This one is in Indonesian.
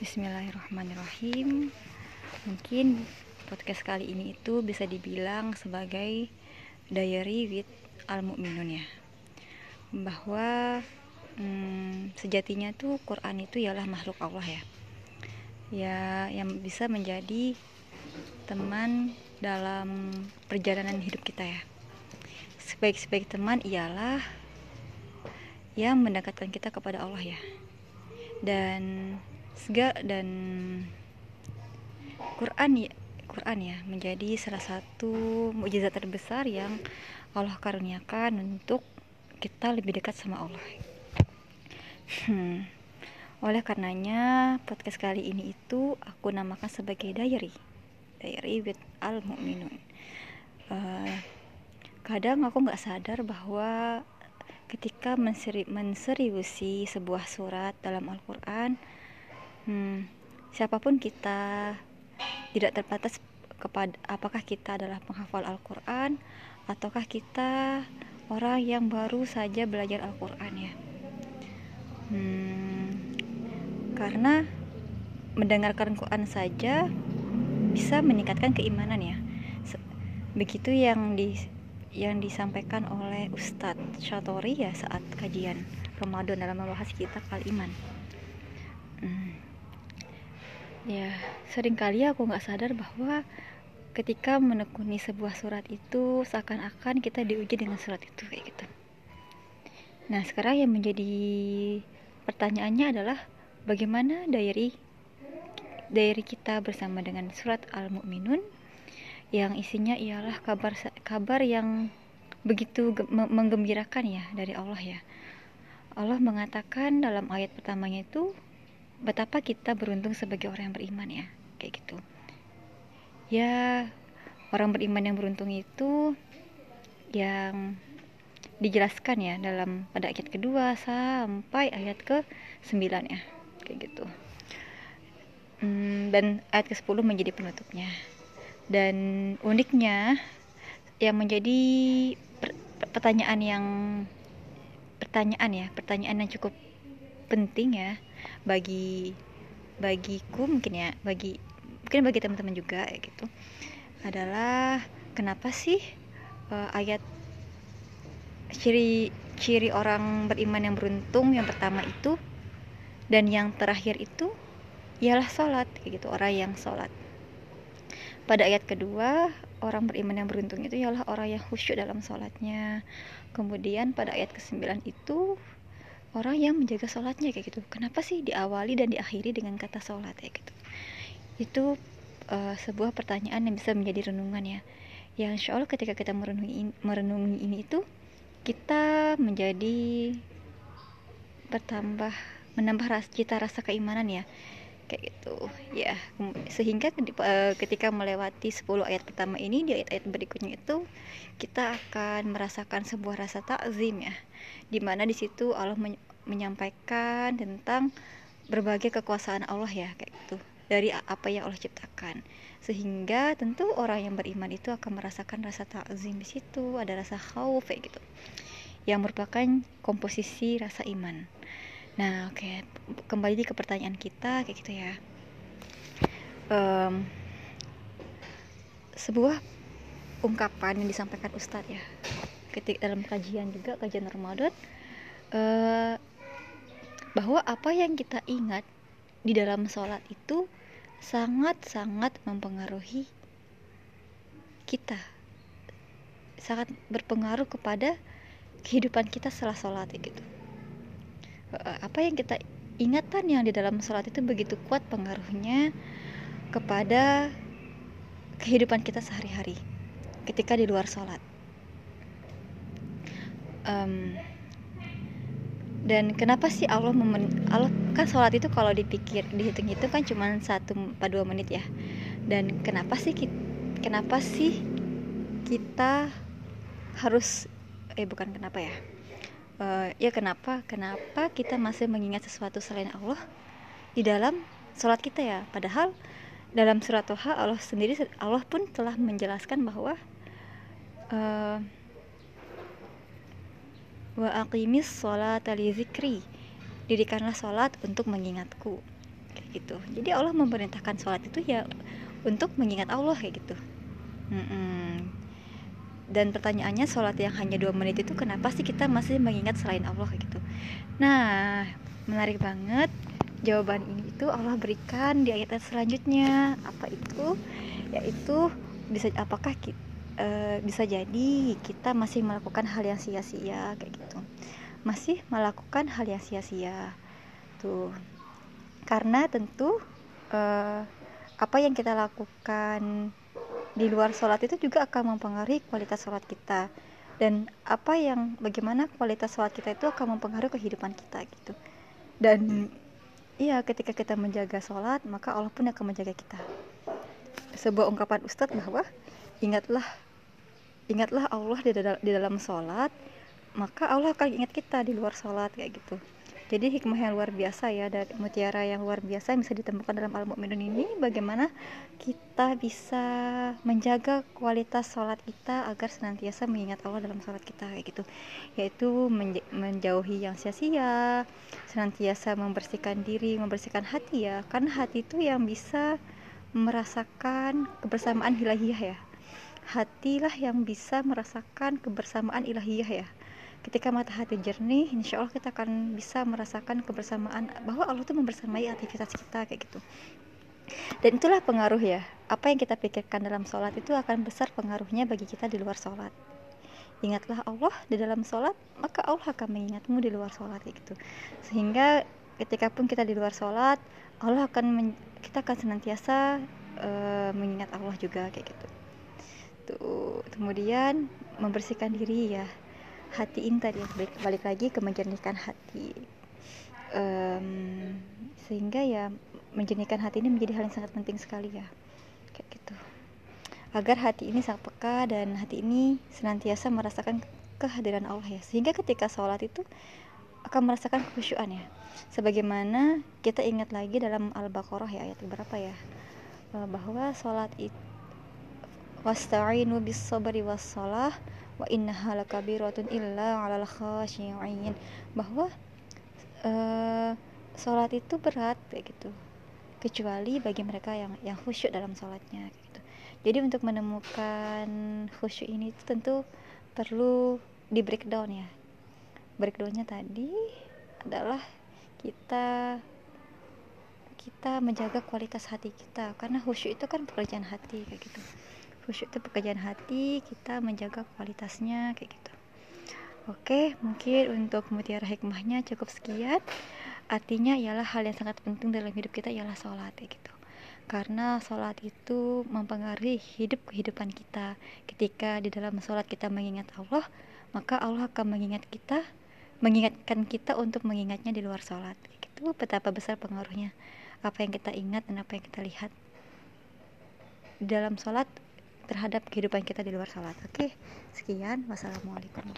Bismillahirrahmanirrahim. Mungkin podcast kali ini itu bisa dibilang sebagai diary with al ya. Bahwa hmm, sejatinya tuh Quran itu ialah makhluk Allah ya. Ya yang bisa menjadi teman dalam perjalanan hidup kita ya. Sebaik-sebaik teman ialah yang mendekatkan kita kepada Allah ya dan sega dan Quran ya Quran ya menjadi salah satu mukjizat terbesar yang Allah karuniakan untuk kita lebih dekat sama Allah. Hmm. Oleh karenanya podcast kali ini itu aku namakan sebagai diary, diary with al mukminun. Uh, kadang aku nggak sadar bahwa ketika menseri menseriusi sebuah surat dalam Al-Quran hmm, siapa pun kita tidak terbatas kepada apakah kita adalah penghafal Al-Quran ataukah kita orang yang baru saja belajar Al-Quran ya hmm, karena mendengarkan Quran saja bisa meningkatkan keimanan ya begitu yang di yang disampaikan oleh Ustadz Shatori ya saat kajian Ramadan dalam membahas kitab Al-Iman. Ya sering kali aku nggak sadar bahwa ketika menekuni sebuah surat itu seakan-akan kita diuji dengan surat itu kayak gitu nah sekarang yang menjadi pertanyaannya adalah bagaimana diary diary kita bersama dengan surat Al-Mu'minun yang isinya ialah kabar kabar yang begitu menggembirakan ya dari Allah ya. Allah mengatakan dalam ayat pertamanya itu betapa kita beruntung sebagai orang yang beriman ya, kayak gitu. Ya, orang beriman yang beruntung itu yang dijelaskan ya dalam pada ayat kedua sampai ayat ke sembilan ya, kayak gitu. Hmm, dan ayat ke sepuluh menjadi penutupnya dan uniknya yang menjadi pertanyaan yang pertanyaan ya pertanyaan yang cukup penting ya bagi bagiku mungkin ya bagi mungkin bagi teman-teman juga ya gitu adalah kenapa sih uh, ayat ciri ciri orang beriman yang beruntung yang pertama itu dan yang terakhir itu ialah sholat kayak gitu orang yang sholat pada ayat kedua, orang beriman yang beruntung itu ialah orang yang khusyuk dalam sholatnya. Kemudian pada ayat ke-9 itu orang yang menjaga sholatnya kayak gitu. Kenapa sih diawali dan diakhiri dengan kata sholat ya gitu? Itu uh, sebuah pertanyaan yang bisa menjadi renungan ya. Yang insya Allah ketika kita merenungi, merenungi ini itu kita menjadi bertambah menambah ras, cita rasa keimanan ya kayak gitu. Ya sehingga eh, ketika melewati 10 ayat pertama ini di ayat-ayat berikutnya itu kita akan merasakan sebuah rasa takzim ya. Di mana di situ Allah menyampaikan tentang berbagai kekuasaan Allah ya kayak gitu. Dari apa yang Allah ciptakan. Sehingga tentu orang yang beriman itu akan merasakan rasa takzim di situ ada rasa khauf kayak gitu. Yang merupakan komposisi rasa iman Nah, oke, okay. kembali ke pertanyaan kita kayak gitu ya. Um, sebuah ungkapan yang disampaikan Ustadz ya, ketika dalam kajian juga kajian Ramadan, uh, bahwa apa yang kita ingat di dalam sholat itu sangat-sangat mempengaruhi kita, sangat berpengaruh kepada kehidupan kita setelah sholat gitu Eh, apa yang kita ingatan yang di dalam sholat itu begitu kuat pengaruhnya kepada kehidupan kita sehari-hari ketika di luar sholat. Um, dan kenapa sih Allah memen Allah kan sholat itu kalau dipikir dihitung itu kan cuma satu dua menit ya. Dan kenapa sih kenapa sih kita harus eh bukan kenapa ya uh, ya kenapa? Kenapa kita masih mengingat sesuatu selain Allah di dalam sholat kita ya? Padahal dalam surat Toha Allah sendiri Allah pun telah menjelaskan bahwa uh, wa aqimis sholat zikri. Dirikanlah sholat untuk mengingatku kayak gitu. Jadi Allah memerintahkan sholat itu ya untuk mengingat Allah kayak gitu. Mm-mm. Dan pertanyaannya sholat yang hanya dua menit itu kenapa sih kita masih mengingat selain Allah gitu. Nah menarik banget. Jawaban ini itu Allah berikan di ayat selanjutnya. Apa itu? Yaitu bisa apakah kita, e, eh, bisa jadi kita masih melakukan hal yang sia-sia kayak gitu. Masih melakukan hal yang sia-sia. Tuh. Karena tentu uh, apa yang kita lakukan di luar sholat itu juga akan mempengaruhi kualitas sholat kita. Dan apa yang bagaimana kualitas sholat kita itu akan mempengaruhi kehidupan kita gitu. Dan iya ketika kita menjaga sholat maka Allah pun akan menjaga kita. Sebuah ungkapan Ustadz bahwa ingatlah ingatlah Allah di, dalam, di dalam sholat maka Allah akan ingat kita di luar sholat kayak gitu jadi hikmah yang luar biasa ya dari mutiara yang luar biasa yang bisa ditemukan dalam al mukminun ini bagaimana kita bisa menjaga kualitas sholat kita agar senantiasa mengingat Allah dalam sholat kita kayak gitu. Yaitu menjauhi yang sia-sia senantiasa membersihkan diri membersihkan hati ya. Karena hati itu yang bisa merasakan kebersamaan ilahiyah ya. Hatilah yang bisa merasakan kebersamaan ilahiyah ya ketika mata hati jernih insya Allah kita akan bisa merasakan kebersamaan bahwa Allah itu membersamai aktivitas kita kayak gitu. Dan itulah pengaruh ya. Apa yang kita pikirkan dalam sholat itu akan besar pengaruhnya bagi kita di luar sholat. Ingatlah Allah di dalam sholat maka Allah akan mengingatmu di luar sholat kayak gitu. Sehingga ketika pun kita di luar sholat Allah akan kita akan senantiasa uh, mengingat Allah juga kayak gitu. Tuh kemudian membersihkan diri ya hati tadi balik, balik lagi ke menjernihkan hati. Um, sehingga ya menjernihkan hati ini menjadi hal yang sangat penting sekali ya. Kayak gitu. Agar hati ini sangat peka dan hati ini senantiasa merasakan kehadiran Allah ya. Sehingga ketika sholat itu akan merasakan kekhusyuan ya. Sebagaimana kita ingat lagi dalam Al-Baqarah ya ayat berapa ya? Eh, bahwa sholat itu wasta'inu bis sabri was wa innaha lakabiratun illa 'alal khashi'in bahwa uh, sholat itu berat kayak gitu kecuali bagi mereka yang yang khusyuk dalam sholatnya gitu. Jadi untuk menemukan khusyuk ini itu tentu perlu di breakdown ya. Breakdownnya tadi adalah kita kita menjaga kualitas hati kita karena khusyuk itu kan pekerjaan hati kayak gitu khusyuk itu pekerjaan hati kita menjaga kualitasnya kayak gitu. Oke mungkin untuk mutiara hikmahnya cukup sekian. Artinya ialah hal yang sangat penting dalam hidup kita ialah sholat kayak gitu. Karena sholat itu mempengaruhi hidup kehidupan kita. Ketika di dalam sholat kita mengingat Allah maka Allah akan mengingat kita mengingatkan kita untuk mengingatnya di luar sholat itu betapa besar pengaruhnya. Apa yang kita ingat dan apa yang kita lihat di dalam sholat terhadap kehidupan kita di luar salat. Oke, sekian. Wassalamualaikum